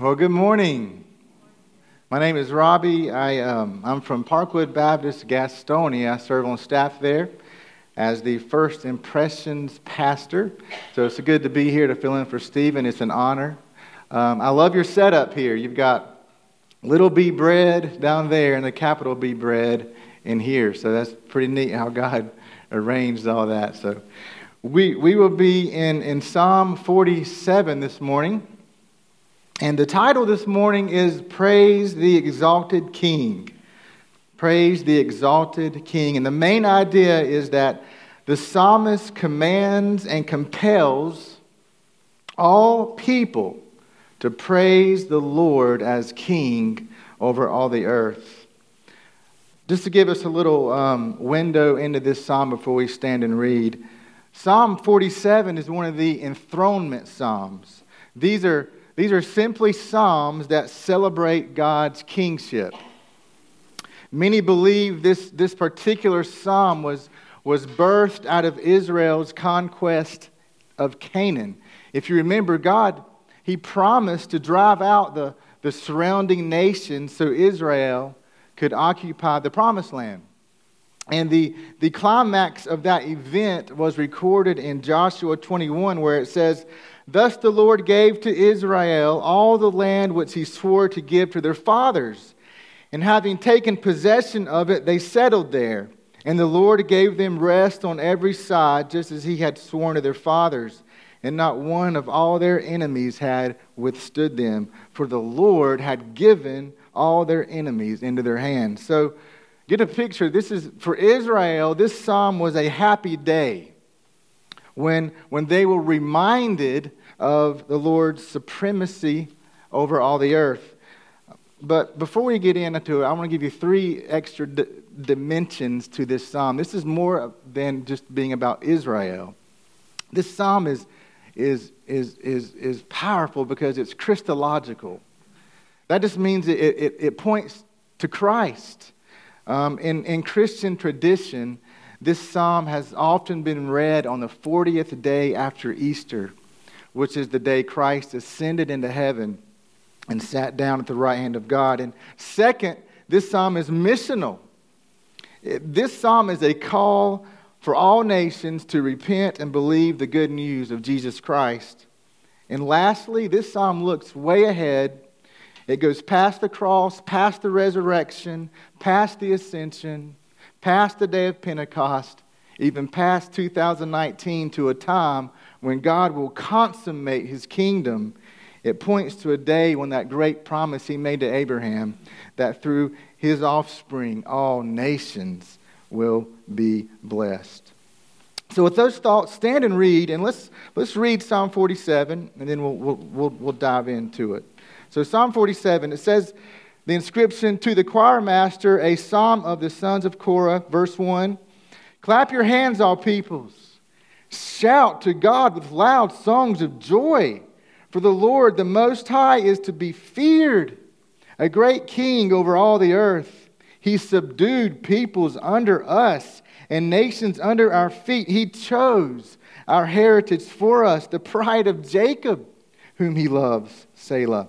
Well, good morning. My name is Robbie. I, um, I'm from Parkwood Baptist Gastonia. I serve on staff there as the First Impressions pastor. So it's good to be here to fill in for Stephen. It's an honor. Um, I love your setup here. You've got little b bread down there and the capital B bread in here. So that's pretty neat how God arranged all that. So we, we will be in, in Psalm 47 this morning. And the title this morning is Praise the Exalted King. Praise the Exalted King. And the main idea is that the psalmist commands and compels all people to praise the Lord as King over all the earth. Just to give us a little um, window into this psalm before we stand and read, Psalm 47 is one of the enthronement psalms. These are these are simply psalms that celebrate God's kingship. Many believe this, this particular psalm was, was birthed out of Israel's conquest of Canaan. If you remember, God, He promised to drive out the, the surrounding nations so Israel could occupy the promised land. And the, the climax of that event was recorded in Joshua 21, where it says, Thus the Lord gave to Israel all the land which he swore to give to their fathers. And having taken possession of it, they settled there. And the Lord gave them rest on every side, just as he had sworn to their fathers. And not one of all their enemies had withstood them, for the Lord had given all their enemies into their hands. So get a picture. This is for Israel, this psalm was a happy day when, when they were reminded of the Lord's supremacy over all the earth. But before we get into it, I want to give you three extra d- dimensions to this psalm. This is more than just being about Israel. This psalm is, is, is, is, is powerful because it's Christological. That just means it, it, it points to Christ. Um, in, in Christian tradition, this psalm has often been read on the 40th day after Easter which is the day Christ ascended into heaven and sat down at the right hand of God. And second, this psalm is missional. This psalm is a call for all nations to repent and believe the good news of Jesus Christ. And lastly, this psalm looks way ahead. It goes past the cross, past the resurrection, past the ascension, past the day of Pentecost, even past 2019 to a time when God will consummate his kingdom, it points to a day when that great promise he made to Abraham that through his offspring all nations will be blessed. So, with those thoughts, stand and read, and let's, let's read Psalm 47, and then we'll, we'll, we'll, we'll dive into it. So, Psalm 47, it says the inscription to the choir master, a psalm of the sons of Korah, verse 1 Clap your hands, all peoples. Shout to God with loud songs of joy. For the Lord, the Most High, is to be feared, a great king over all the earth. He subdued peoples under us and nations under our feet. He chose our heritage for us, the pride of Jacob, whom he loves. Selah.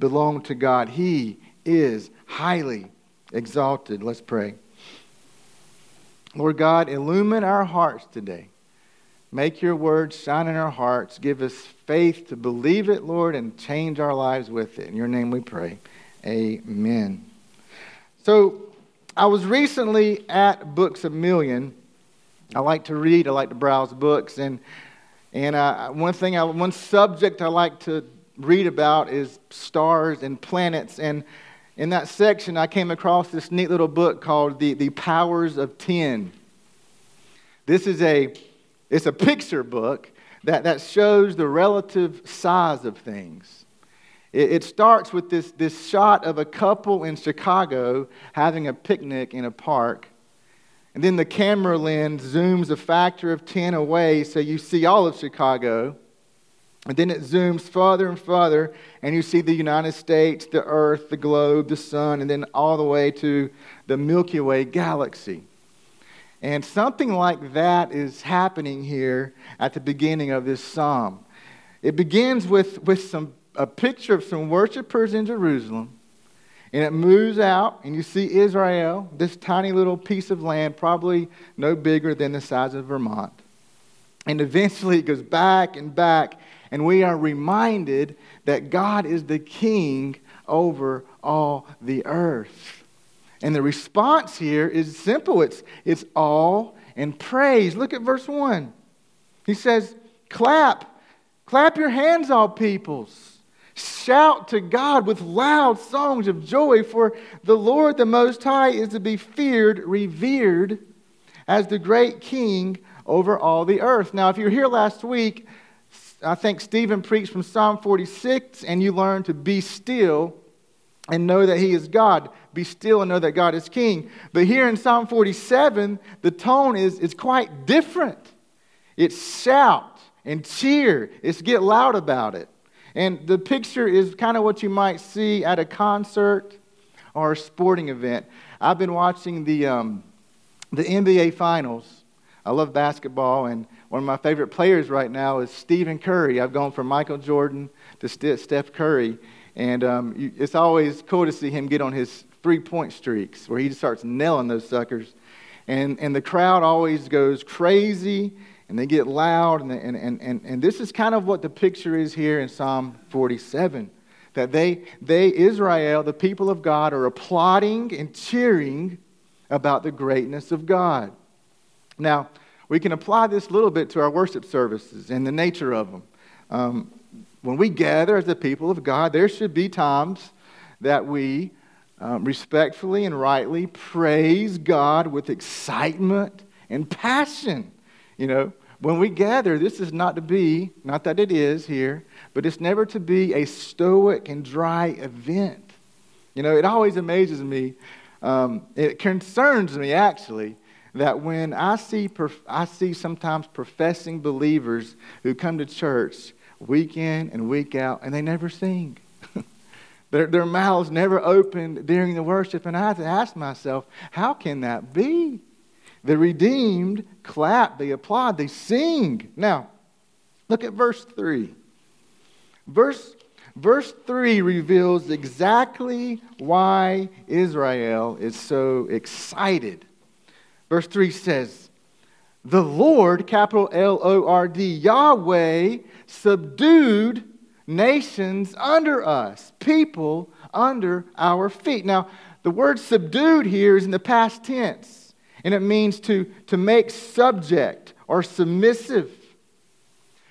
belong to God. He is highly exalted. Let's pray. Lord God, illumine our hearts today. Make your word shine in our hearts. Give us faith to believe it, Lord, and change our lives with it. In your name we pray. Amen. So, I was recently at Books a Million. I like to read, I like to browse books. And, and uh, one thing, I, one subject I like to read about is stars and planets. And in that section, I came across this neat little book called The, the Powers of Ten. This is a, it's a picture book that, that shows the relative size of things. It, it starts with this, this shot of a couple in Chicago having a picnic in a park. And then the camera lens zooms a factor of 10 away so you see all of Chicago. And then it zooms farther and farther, and you see the United States, the Earth, the globe, the sun, and then all the way to the Milky Way galaxy. And something like that is happening here at the beginning of this psalm. It begins with, with some, a picture of some worshipers in Jerusalem, and it moves out, and you see Israel, this tiny little piece of land, probably no bigger than the size of Vermont. And eventually it goes back and back, and we are reminded that God is the king over all the earth. And the response here is simple it's, it's all in praise. Look at verse 1. He says, Clap, clap your hands, all peoples. Shout to God with loud songs of joy, for the Lord the Most High is to be feared, revered as the great King over all the earth. Now, if you were here last week, I think Stephen preached from Psalm 46, and you learn to be still and know that He is God. Be still and know that God is King. But here in Psalm 47, the tone is, is quite different. It's shout and cheer, it's get loud about it. And the picture is kind of what you might see at a concert or a sporting event. I've been watching the, um, the NBA Finals. I love basketball, and one of my favorite players right now is Stephen Curry. I've gone from Michael Jordan to Steph Curry, and um, it's always cool to see him get on his three point streaks where he just starts nailing those suckers. And, and the crowd always goes crazy and they get loud. And, and, and, and, and this is kind of what the picture is here in Psalm 47 that they, they, Israel, the people of God, are applauding and cheering about the greatness of God. Now, we can apply this a little bit to our worship services and the nature of them. Um, when we gather as the people of God, there should be times that we um, respectfully and rightly praise God with excitement and passion. You know, when we gather, this is not to be, not that it is here, but it's never to be a stoic and dry event. You know, it always amazes me, um, it concerns me actually, that when I see, I see sometimes professing believers who come to church week in and week out and they never sing. Their, their mouths never opened during the worship. And I have to ask myself, how can that be? The redeemed clap, they applaud, they sing. Now, look at verse 3. Verse, verse 3 reveals exactly why Israel is so excited. Verse 3 says, The Lord, capital L O R D, Yahweh, subdued nations under us, people under our feet. Now, the word subdued here is in the past tense, and it means to, to make subject or submissive.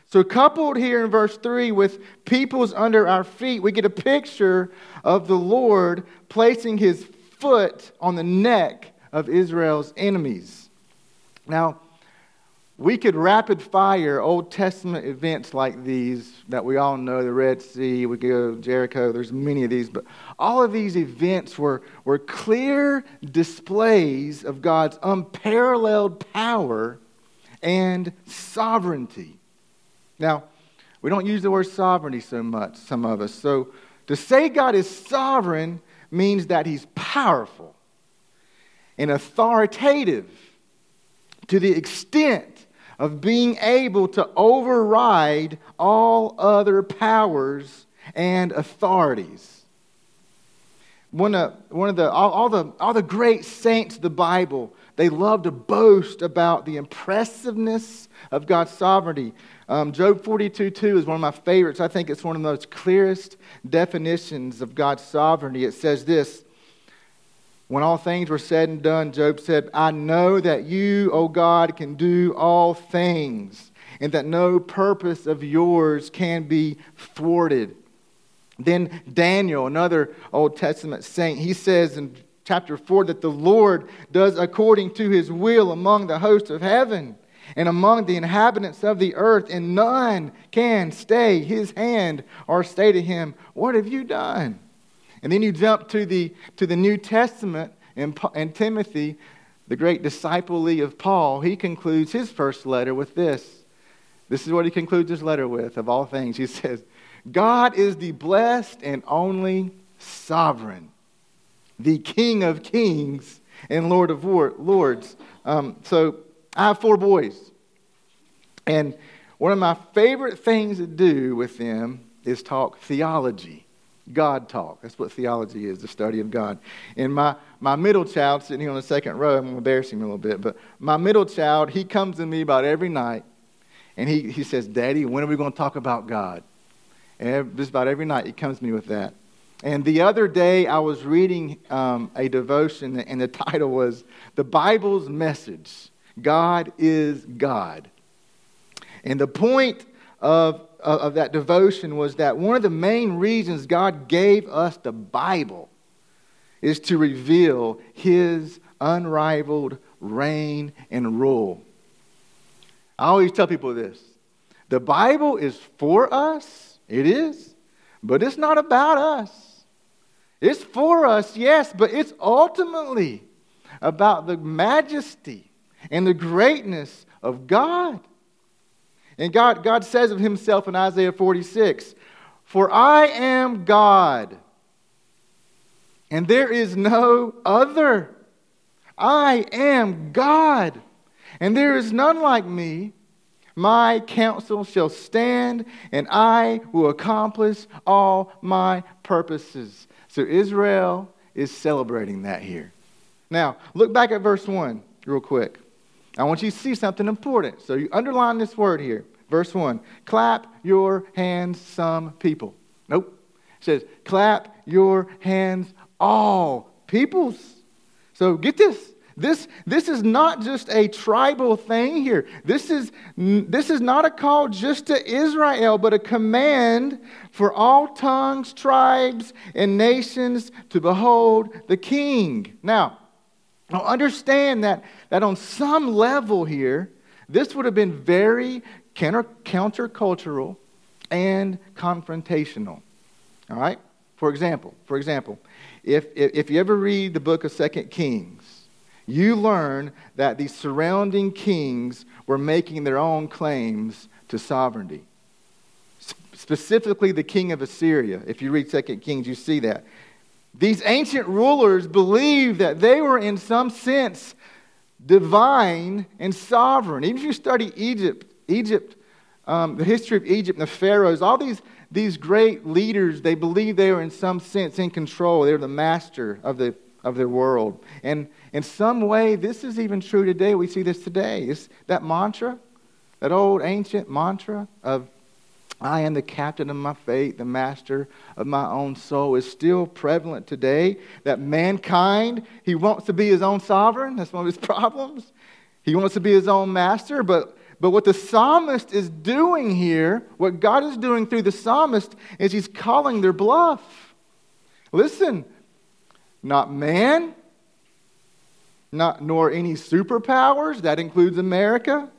So, coupled here in verse 3 with peoples under our feet, we get a picture of the Lord placing his foot on the neck of Israel's enemies. Now, we could rapid fire Old Testament events like these that we all know the Red Sea, we go Jericho, there's many of these, but all of these events were, were clear displays of God's unparalleled power and sovereignty. Now, we don't use the word sovereignty so much, some of us. So to say God is sovereign means that he's powerful and authoritative to the extent of being able to override all other powers and authorities. One of, one of the, all, all, the, all the great saints of the Bible, they love to boast about the impressiveness of God's sovereignty. Um, Job 42 2 is one of my favorites. I think it's one of the most clearest definitions of God's sovereignty. It says this when all things were said and done, Job said, I know that you, O God, can do all things, and that no purpose of yours can be thwarted. Then Daniel, another Old Testament saint, he says in chapter 4 that the Lord does according to his will among the hosts of heaven and among the inhabitants of the earth, and none can stay his hand or say to him, What have you done? And then you jump to the, to the New Testament and, and Timothy, the great disciple of Paul. He concludes his first letter with this. This is what he concludes his letter with, of all things. He says, God is the blessed and only sovereign, the King of kings and Lord of lords. Um, so I have four boys. And one of my favorite things to do with them is talk theology. God talk. That's what theology is, the study of God. And my, my middle child, sitting here on the second row, I'm embarrassing him a little bit, but my middle child, he comes to me about every night and he, he says, Daddy, when are we going to talk about God? And just about every night he comes to me with that. And the other day I was reading um, a devotion, and the title was The Bible's Message God is God. And the point of of, that devotion was that one of the main reasons God gave us the Bible is to reveal his unrivaled reign and rule. I always tell people this the Bible is for us, it is, but it's not about us. It's for us, yes, but it's ultimately about the majesty and the greatness of God. And God, God says of himself in Isaiah 46 For I am God, and there is no other. I am God, and there is none like me. My counsel shall stand, and I will accomplish all my purposes. So Israel is celebrating that here. Now, look back at verse 1 real quick. I want you to see something important. So you underline this word here. Verse 1 Clap your hands, some people. Nope. It says, Clap your hands, all peoples. So get this. This, this is not just a tribal thing here. This is, this is not a call just to Israel, but a command for all tongues, tribes, and nations to behold the king. Now, now, understand that, that on some level here, this would have been very counter, countercultural and confrontational. All right? For example, for example, if, if, if you ever read the book of Second Kings, you learn that the surrounding kings were making their own claims to sovereignty. specifically, the king of Assyria. If you read Second Kings, you see that. These ancient rulers believed that they were, in some sense, divine and sovereign. Even if you study Egypt, Egypt, um, the history of Egypt and the pharaohs, all these, these great leaders, they believed they were in some sense in control. They were the master of, the, of their world. And in some way, this is even true today. We see this today. It's that mantra, that old ancient mantra of I am the captain of my fate, the master of my own soul, is still prevalent today. That mankind, he wants to be his own sovereign. That's one of his problems. He wants to be his own master, but, but what the psalmist is doing here, what God is doing through the psalmist, is he's calling their bluff. Listen, not man, not, nor any superpowers, that includes America,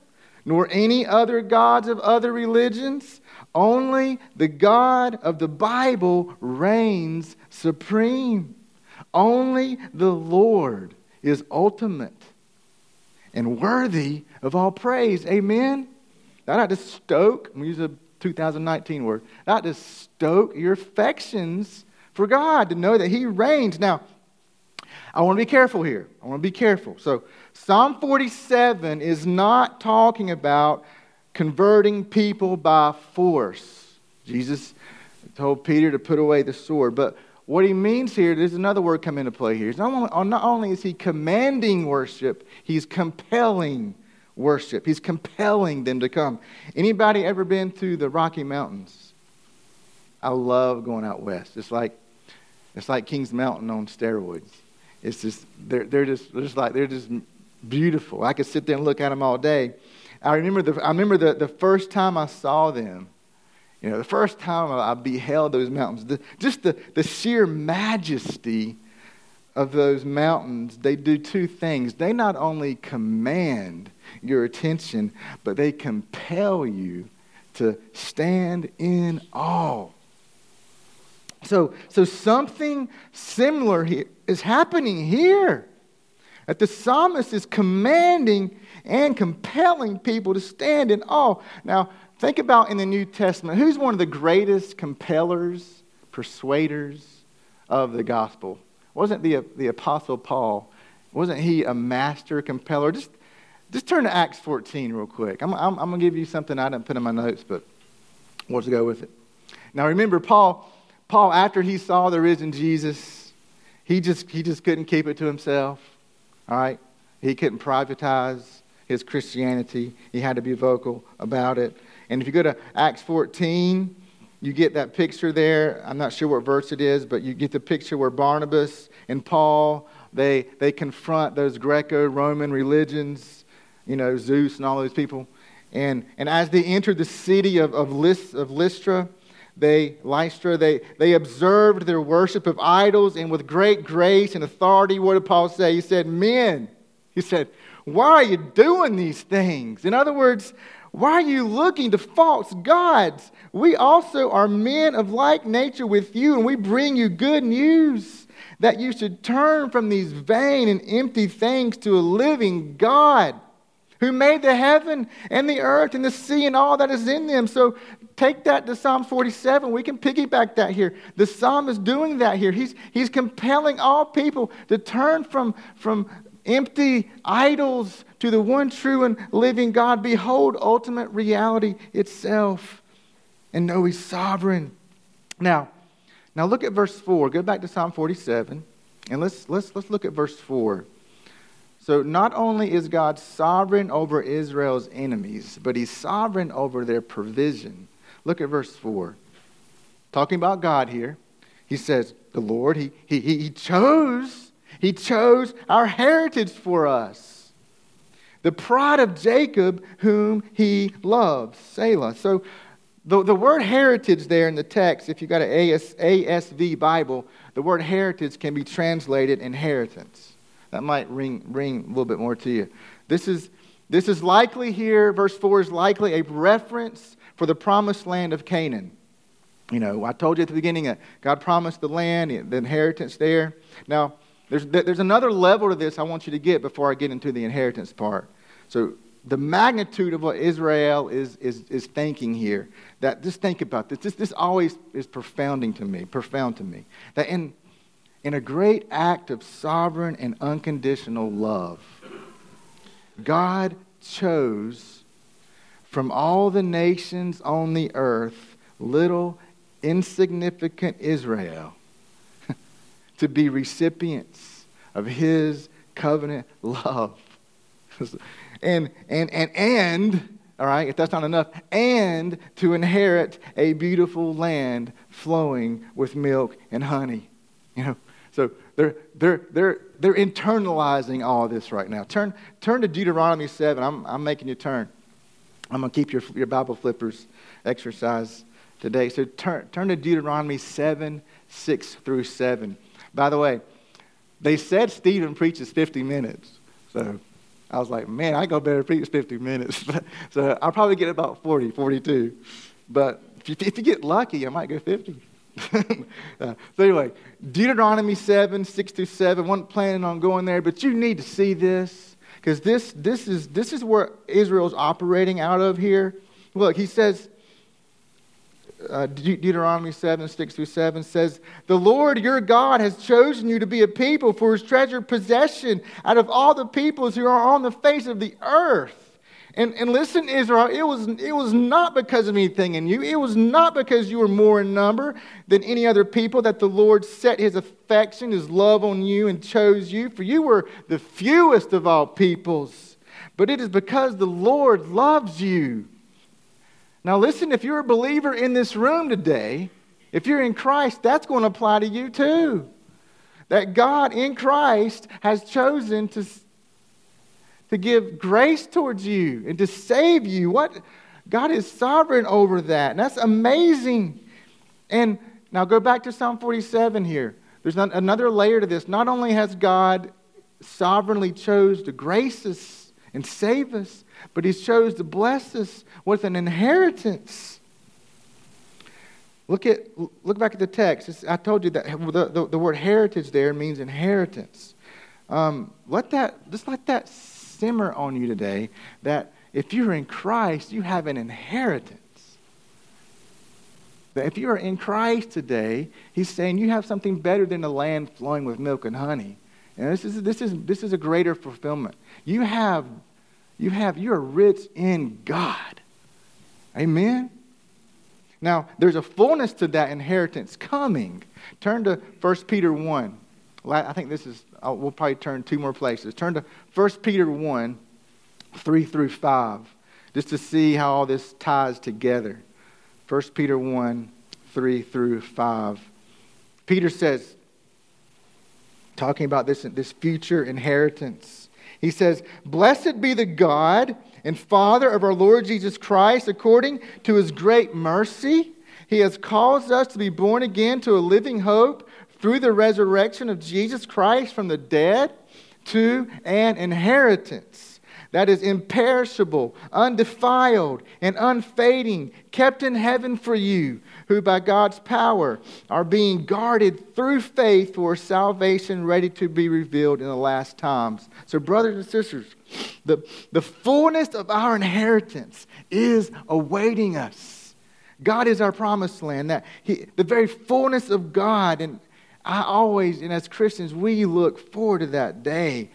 nor any other gods of other religions only the God of the Bible reigns supreme. Only the Lord is ultimate and worthy of all praise. Amen? Not to stoke, I'm use a 2019 word, not to stoke your affections for God, to know that He reigns. Now, I want to be careful here. I want to be careful. So, Psalm 47 is not talking about converting people by force. Jesus told Peter to put away the sword. But what he means here, there's another word come into play here. Not only, not only is he commanding worship, he's compelling worship. He's compelling them to come. Anybody ever been to the Rocky Mountains? I love going out west. It's like it's like Kings Mountain on steroids. It's just they're, they're just they're just like they're just beautiful. I could sit there and look at them all day. I remember, the, I remember the, the first time I saw them. You know, the first time I beheld those mountains, the, just the, the sheer majesty of those mountains, they do two things. They not only command, your attention, but they compel you to stand in awe. So, so something similar here is happening here. That the psalmist is commanding and compelling people to stand in awe. Now, think about in the New Testament who's one of the greatest compellers, persuaders of the gospel? Wasn't the, the Apostle Paul? Wasn't he a master compeller? Just, just turn to Acts 14 real quick. I'm, I'm, I'm going to give you something I didn't put in my notes, but let's go with it. Now, remember, Paul, Paul, after he saw the risen Jesus, he just, he just couldn't keep it to himself. All right? He couldn't privatize his Christianity. He had to be vocal about it. And if you go to Acts 14, you get that picture there. I'm not sure what verse it is, but you get the picture where Barnabas and Paul, they, they confront those Greco-Roman religions, you know, Zeus and all those people. And, and as they enter the city of, of, Lys, of Lystra, they, Lystra, they, they observed their worship of idols, and with great grace and authority, what did Paul say? He said, Men, he said, why are you doing these things? In other words, why are you looking to false gods? We also are men of like nature with you, and we bring you good news that you should turn from these vain and empty things to a living God who made the heaven and the earth and the sea and all that is in them. So take that to Psalm 47. We can piggyback that here. The psalm is doing that here. He's, he's compelling all people to turn from, from empty idols to the one true and living God. Behold ultimate reality itself and know He's sovereign. Now, now look at verse 4. Go back to Psalm 47 and let's, let's, let's look at verse 4. So, not only is God sovereign over Israel's enemies, but He's sovereign over their provision. Look at verse 4. Talking about God here, He says, The Lord, He, he, he chose he chose our heritage for us. The pride of Jacob, whom he loves. Selah. So the, the word heritage there in the text, if you've got an AS, ASV Bible, the word heritage can be translated inheritance. That might ring, ring a little bit more to you. This is, this is likely here, verse 4 is likely a reference for the promised land of Canaan. You know, I told you at the beginning that God promised the land, the inheritance there. Now, there's, there's another level to this I want you to get before I get into the inheritance part. So, the magnitude of what Israel is, is, is thinking here, that just think about this. this. This always is profounding to me, profound to me. That in, in a great act of sovereign and unconditional love, God chose from all the nations on the earth little insignificant Israel to be recipients of his covenant love. and, and, and, and, all right, if that's not enough, and to inherit a beautiful land flowing with milk and honey. You know, so they're, they're, they're, they're internalizing all this right now. Turn, turn to Deuteronomy 7. I'm, I'm making you turn. I'm going to keep your, your Bible flippers exercise today. So turn, turn to Deuteronomy 7, 6 through 7. By the way, they said Stephen preaches 50 minutes. So I was like, man, I go better preach 50 minutes. so I'll probably get about 40, 42. But if you, if you get lucky, I might go 50. uh, so anyway, Deuteronomy 7, 6 through 7. wasn't planning on going there, but you need to see this because this, this, is, this is where Israel's operating out of here. Look, he says, uh, Deuteronomy 7, 6 through 7 says, The Lord your God has chosen you to be a people for his treasured possession out of all the peoples who are on the face of the earth. And, and listen, Israel, it was, it was not because of anything in you. It was not because you were more in number than any other people that the Lord set his affection, his love on you, and chose you. For you were the fewest of all peoples. But it is because the Lord loves you now, listen, if you're a believer in this room today, if you're in Christ, that's going to apply to you too. That God in Christ has chosen to, to give grace towards you and to save you. What? God is sovereign over that. And that's amazing. And now go back to Psalm 47 here. There's another layer to this. Not only has God sovereignly chose to grace us and save us, but He chose to bless us with an inheritance. Look, at, look back at the text. It's, I told you that the, the, the, word heritage there means inheritance. Um, let that, just let that simmer on you today that if you're in Christ, you have an inheritance. That if you are in Christ today, he's saying you have something better than a land flowing with milk and honey. And this is, this is, this is a greater fulfillment. You have, you have, you are rich in God. Amen? Now, there's a fullness to that inheritance coming. Turn to 1 Peter 1. I think this is, we'll probably turn two more places. Turn to 1 Peter 1, 3 through 5, just to see how all this ties together. 1 Peter 1 3 through 5. Peter says, talking about this, this future inheritance, he says, Blessed be the God and Father of our Lord Jesus Christ, according to his great mercy. He has caused us to be born again to a living hope through the resurrection of Jesus Christ from the dead to an inheritance that is imperishable, undefiled, and unfading, kept in heaven for you, who by God's power are being guarded through faith for salvation ready to be revealed in the last times. So, brothers and sisters, the, the fullness of our inheritance is awaiting us. God is our promised land. That he, the very fullness of God, and I always, and as Christians, we look forward to that day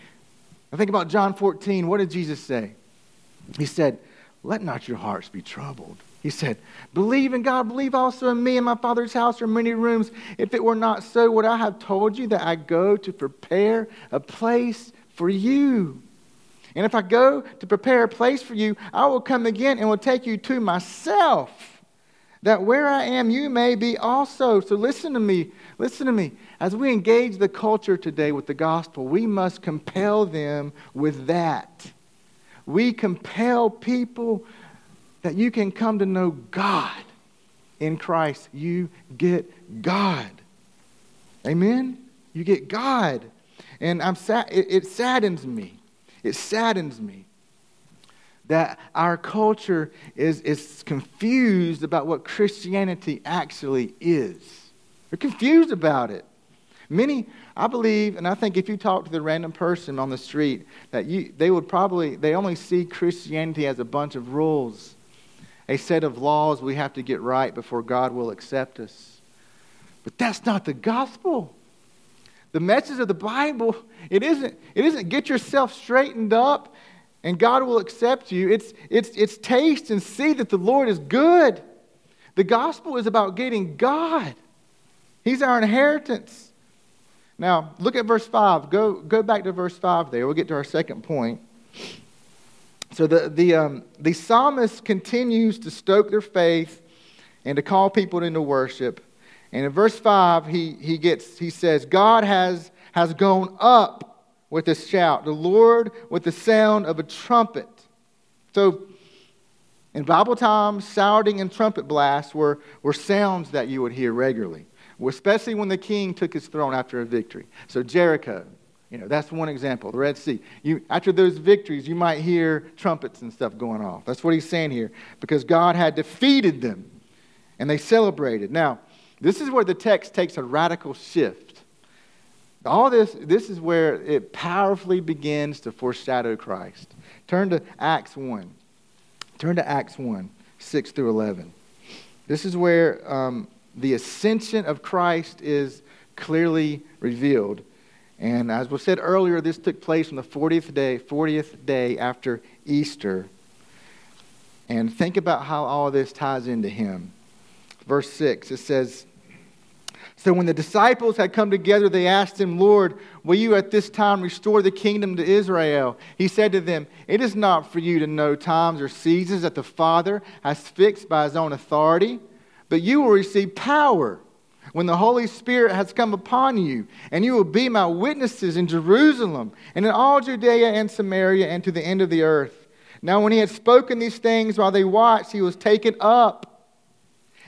I think about John 14. What did Jesus say? He said, Let not your hearts be troubled. He said, Believe in God, believe also in me. In my Father's house are many rooms. If it were not so, would I have told you that I go to prepare a place for you? And if I go to prepare a place for you, I will come again and will take you to myself, that where I am, you may be also. So listen to me. Listen to me. As we engage the culture today with the gospel, we must compel them with that. We compel people that you can come to know God. In Christ, you get God. Amen? You get God. And I'm sad, it, it saddens me. It saddens me that our culture is, is confused about what Christianity actually is. They're confused about it. Many, I believe, and I think if you talk to the random person on the street, that you, they would probably, they only see Christianity as a bunch of rules, a set of laws we have to get right before God will accept us. But that's not the gospel. The message of the Bible, it isn't, it isn't get yourself straightened up and God will accept you. It's, it's, it's taste and see that the Lord is good. The gospel is about getting God. He's our inheritance. Now, look at verse 5. Go, go back to verse 5 there. We'll get to our second point. So the, the, um, the psalmist continues to stoke their faith and to call people into worship. And in verse 5, he, he, gets, he says, God has, has gone up with a shout, the Lord with the sound of a trumpet. So in Bible times, shouting and trumpet blasts were, were sounds that you would hear regularly especially when the king took his throne after a victory. So, Jericho, you know, that's one example. The Red Sea. You, after those victories, you might hear trumpets and stuff going off. That's what he's saying here, because God had defeated them and they celebrated. Now, this is where the text takes a radical shift. All this, this is where it powerfully begins to foreshadow Christ. Turn to Acts 1. Turn to Acts 1, 6 through 11. This is where um, the ascension of Christ is clearly revealed. And as was said earlier, this took place on the 40th day, 40th day after Easter. And think about how all this ties into him. Verse 6, it says, So when the disciples had come together, they asked him, Lord, will you at this time restore the kingdom to Israel? He said to them, It is not for you to know times or seasons that the Father has fixed by his own authority but you will receive power when the Holy Spirit has come upon you, and you will be my witnesses in Jerusalem and in all Judea and Samaria and to the end of the earth. Now, when he had spoken these things while they watched, he was taken up.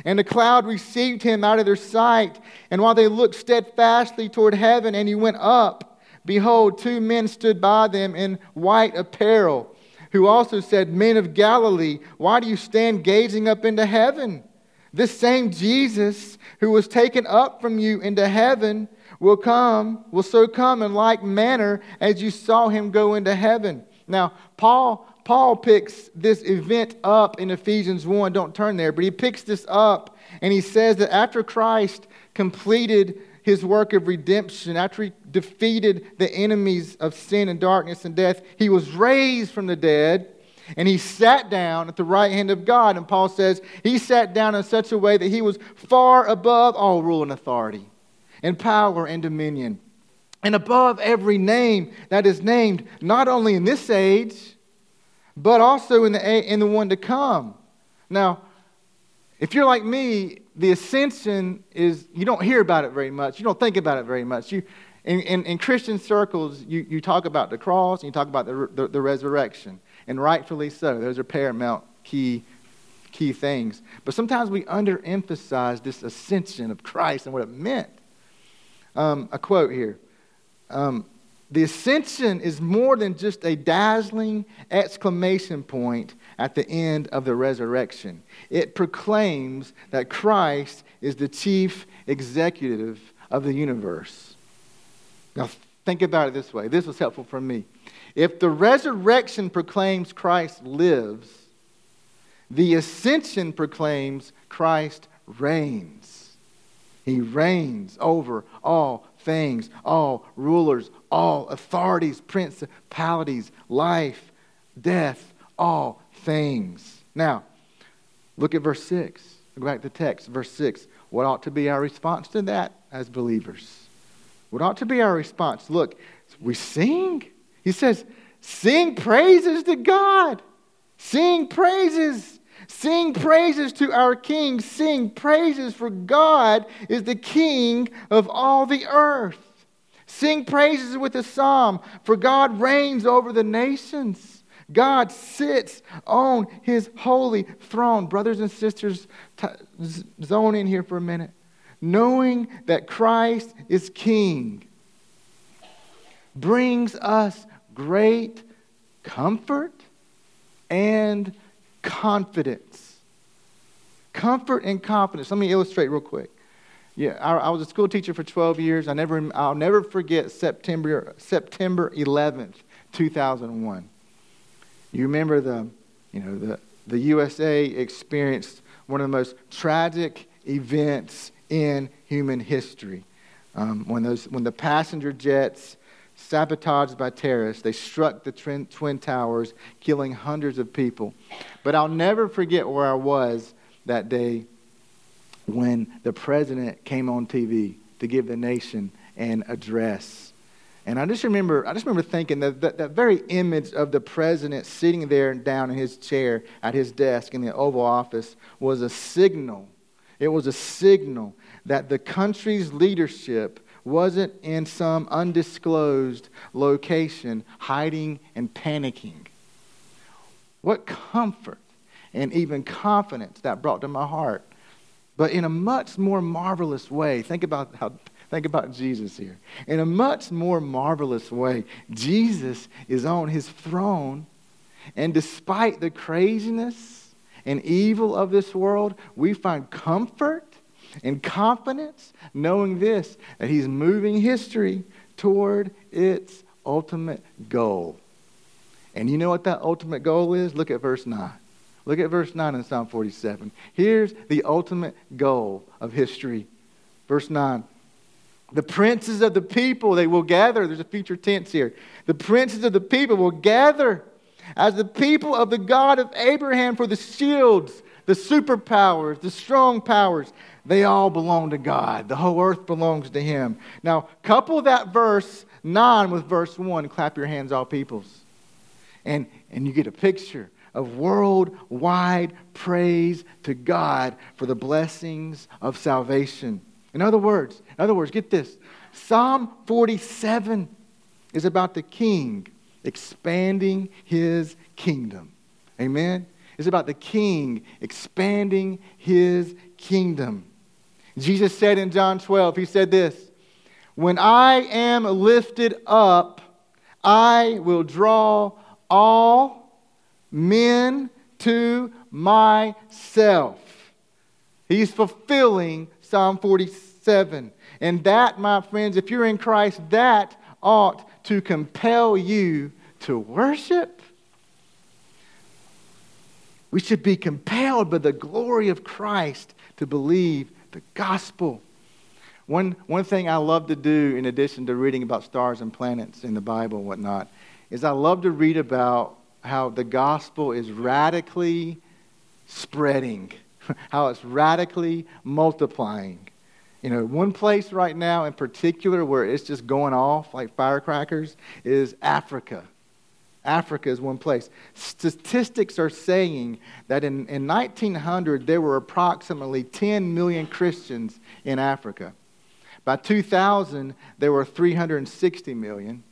And a cloud received him out of their sight. And while they looked steadfastly toward heaven, and he went up, behold, two men stood by them in white apparel who also said, Men of Galilee, why do you stand gazing up into heaven? This same Jesus who was taken up from you into heaven will come, will so come in like manner as you saw him go into heaven. Now, Paul Paul picks this event up in Ephesians 1. Don't turn there, but he picks this up and he says that after Christ completed his work of redemption, after he defeated the enemies of sin and darkness and death, he was raised from the dead and he sat down at the right hand of God. And Paul says he sat down in such a way that he was far above all rule and authority and power and dominion and above every name that is named, not only in this age but also in the, in the one to come. Now, if you're like me, the ascension is, you don't hear about it very much. You don't think about it very much. You, in, in, in Christian circles, you, you talk about the cross and you talk about the, the, the resurrection. And rightfully so. Those are paramount key, key things. But sometimes we underemphasize this ascension of Christ and what it meant. Um, a quote here. Um, the ascension is more than just a dazzling exclamation point at the end of the resurrection. It proclaims that Christ is the chief executive of the universe. Now, think about it this way. This was helpful for me. If the resurrection proclaims Christ lives, the ascension proclaims Christ reigns. He reigns over all things, all rulers, all authorities, principalities, life, death, all things. Now, look at verse 6. Go back to text, verse 6. What ought to be our response to that as believers? What ought to be our response? Look, we sing. He says, sing praises to God. Sing praises. Sing praises to our King. Sing praises for God is the King of all the earth. Sing praises with a psalm, for God reigns over the nations. God sits on his holy throne. Brothers and sisters, t- zone in here for a minute. Knowing that Christ is King brings us great comfort and confidence. Comfort and confidence. Let me illustrate real quick. Yeah, I, I, was a school teacher for 12 years. I never, I'll never forget September, September 11th, 2001. You remember the, you know, the, the USA experienced one of the most tragic events in human history. Um, when, those, when the passenger jets, sabotaged by terrorists, they struck the twin, twin towers, killing hundreds of people. But I'll never forget where I was that day when the president came on TV to give the nation an address. And I just remember, I just remember thinking that, that that very image of the president sitting there down in his chair at his desk in the Oval Office was a signal. It was a signal that the country's leadership wasn't in some undisclosed location hiding and panicking. What comfort and even confidence that brought to my heart but in a much more marvelous way. Think about how think about Jesus here. In a much more marvelous way, Jesus is on his throne, and despite the craziness and evil of this world, we find comfort and confidence knowing this that he's moving history toward its ultimate goal. And you know what that ultimate goal is? Look at verse 9. Look at verse 9 in Psalm 47. Here's the ultimate goal of history. Verse 9. The princes of the people, they will gather. There's a future tense here. The princes of the people will gather as the people of the God of Abraham for the shields, the superpowers, the strong powers. They all belong to God. The whole earth belongs to Him. Now, couple that verse 9 with verse 1. Clap your hands, all peoples. And, and you get a picture of worldwide praise to God for the blessings of salvation. In other words, in other words, get this. Psalm 47 is about the king expanding his kingdom. Amen. It's about the king expanding his kingdom. Jesus said in John 12, he said this, "When I am lifted up, I will draw all men to myself. He's fulfilling Psalm 47. And that, my friends, if you're in Christ, that ought to compel you to worship. We should be compelled by the glory of Christ to believe the gospel. One, one thing I love to do, in addition to reading about stars and planets in the Bible and whatnot, is I love to read about how the gospel is radically spreading, how it's radically multiplying. You know, one place right now in particular where it's just going off like firecrackers is Africa. Africa is one place. Statistics are saying that in, in 1900 there were approximately 10 million Christians in Africa. By 2000, there were 360 million.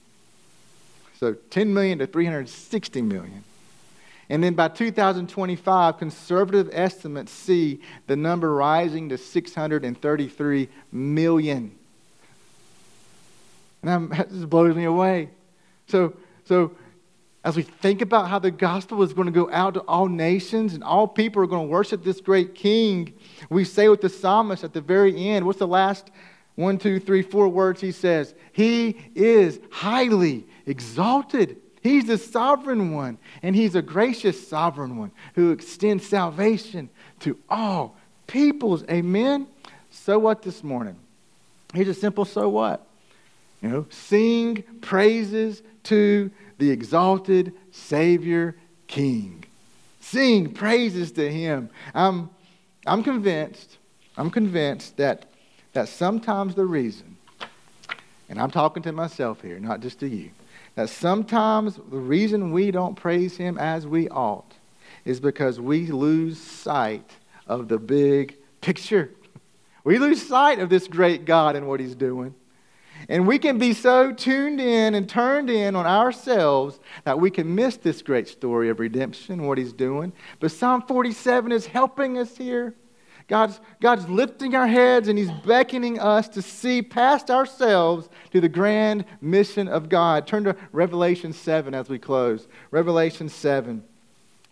So 10 million to 360 million. And then by 2025, conservative estimates see the number rising to 633 million. And that just blows me away. So, so as we think about how the gospel is going to go out to all nations and all people are going to worship this great king, we say with the psalmist at the very end, what's the last one, two, three, four words he says? He is highly exalted. He's the sovereign one, and He's a gracious sovereign one who extends salvation to all peoples. Amen? So what this morning? Here's a simple so what. You know, sing praises to the exalted Savior King. Sing praises to Him. I'm, I'm convinced, I'm convinced that, that sometimes the reason, and I'm talking to myself here, not just to you, that sometimes the reason we don't praise Him as we ought is because we lose sight of the big picture. We lose sight of this great God and what He's doing. And we can be so tuned in and turned in on ourselves that we can miss this great story of redemption, what He's doing. But Psalm 47 is helping us here. God's, God's lifting our heads and He's beckoning us to see past ourselves to the grand mission of God. Turn to Revelation 7 as we close. Revelation 7.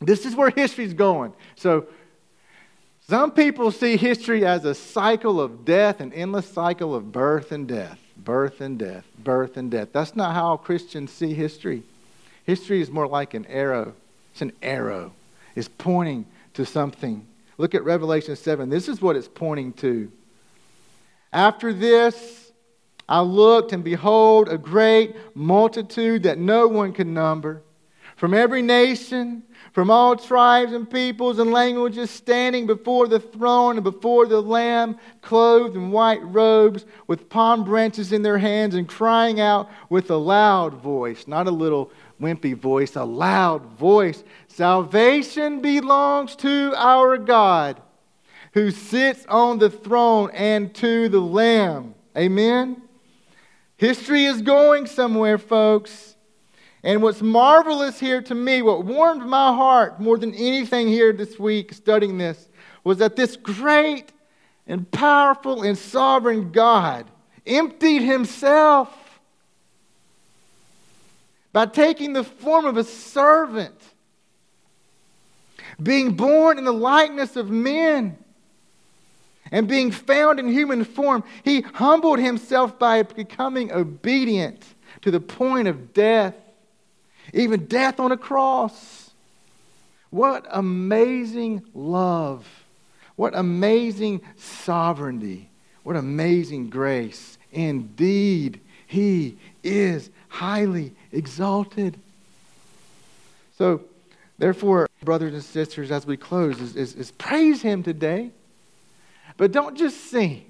This is where history's going. So, some people see history as a cycle of death, an endless cycle of birth and death, birth and death, birth and death. That's not how Christians see history. History is more like an arrow. It's an arrow. It's pointing to something Look at Revelation 7. This is what it's pointing to. After this, I looked, and behold, a great multitude that no one could number, from every nation, from all tribes and peoples and languages, standing before the throne and before the Lamb, clothed in white robes, with palm branches in their hands, and crying out with a loud voice, not a little wimpy voice, a loud voice Salvation belongs to our God who sits on the throne and to the Lamb. Amen? History is going somewhere, folks. And what's marvelous here to me, what warmed my heart more than anything here this week studying this, was that this great and powerful and sovereign God emptied himself by taking the form of a servant being born in the likeness of men and being found in human form, he humbled himself by becoming obedient to the point of death, even death on a cross. What amazing love! What amazing sovereignty! What amazing grace! Indeed, he is highly exalted. So, Therefore, brothers and sisters, as we close, is, is, is praise Him today. But don't just sing.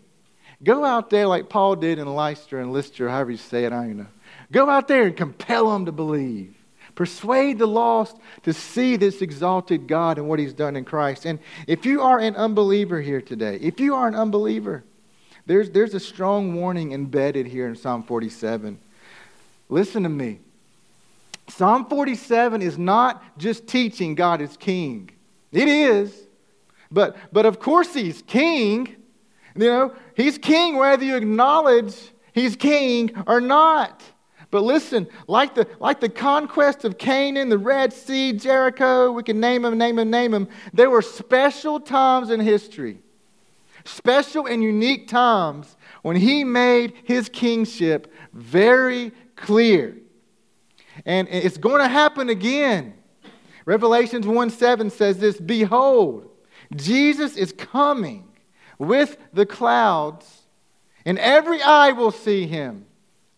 Go out there like Paul did in Lystra and Lystra, however you say it, I don't know. Go out there and compel them to believe. Persuade the lost to see this exalted God and what He's done in Christ. And if you are an unbeliever here today, if you are an unbeliever, there's, there's a strong warning embedded here in Psalm 47. Listen to me. Psalm 47 is not just teaching God is king. It is. But, but of course, he's king. You know, he's king whether you acknowledge he's king or not. But listen, like the, like the conquest of Canaan, the Red Sea, Jericho, we can name them, name them, name them, there were special times in history, special and unique times when he made his kingship very clear. And it's going to happen again. Revelations 1 7 says this Behold, Jesus is coming with the clouds, and every eye will see him.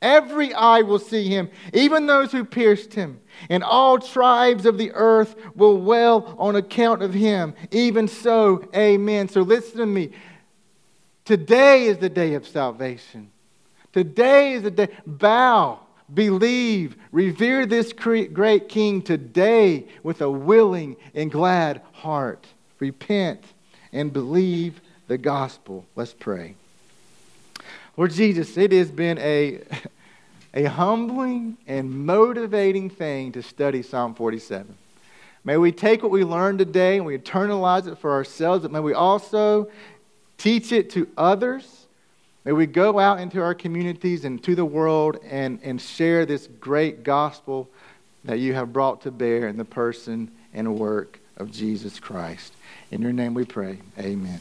Every eye will see him, even those who pierced him. And all tribes of the earth will wail on account of him. Even so, amen. So listen to me. Today is the day of salvation. Today is the day. Bow, believe, revere this great king today with a willing and glad heart. Repent and believe the gospel. Let's pray. Lord Jesus, it has been a, a humbling and motivating thing to study Psalm 47. May we take what we learned today and we internalize it for ourselves, but may we also teach it to others. May we go out into our communities and to the world and, and share this great gospel that you have brought to bear in the person and work of Jesus Christ. In your name we pray. Amen.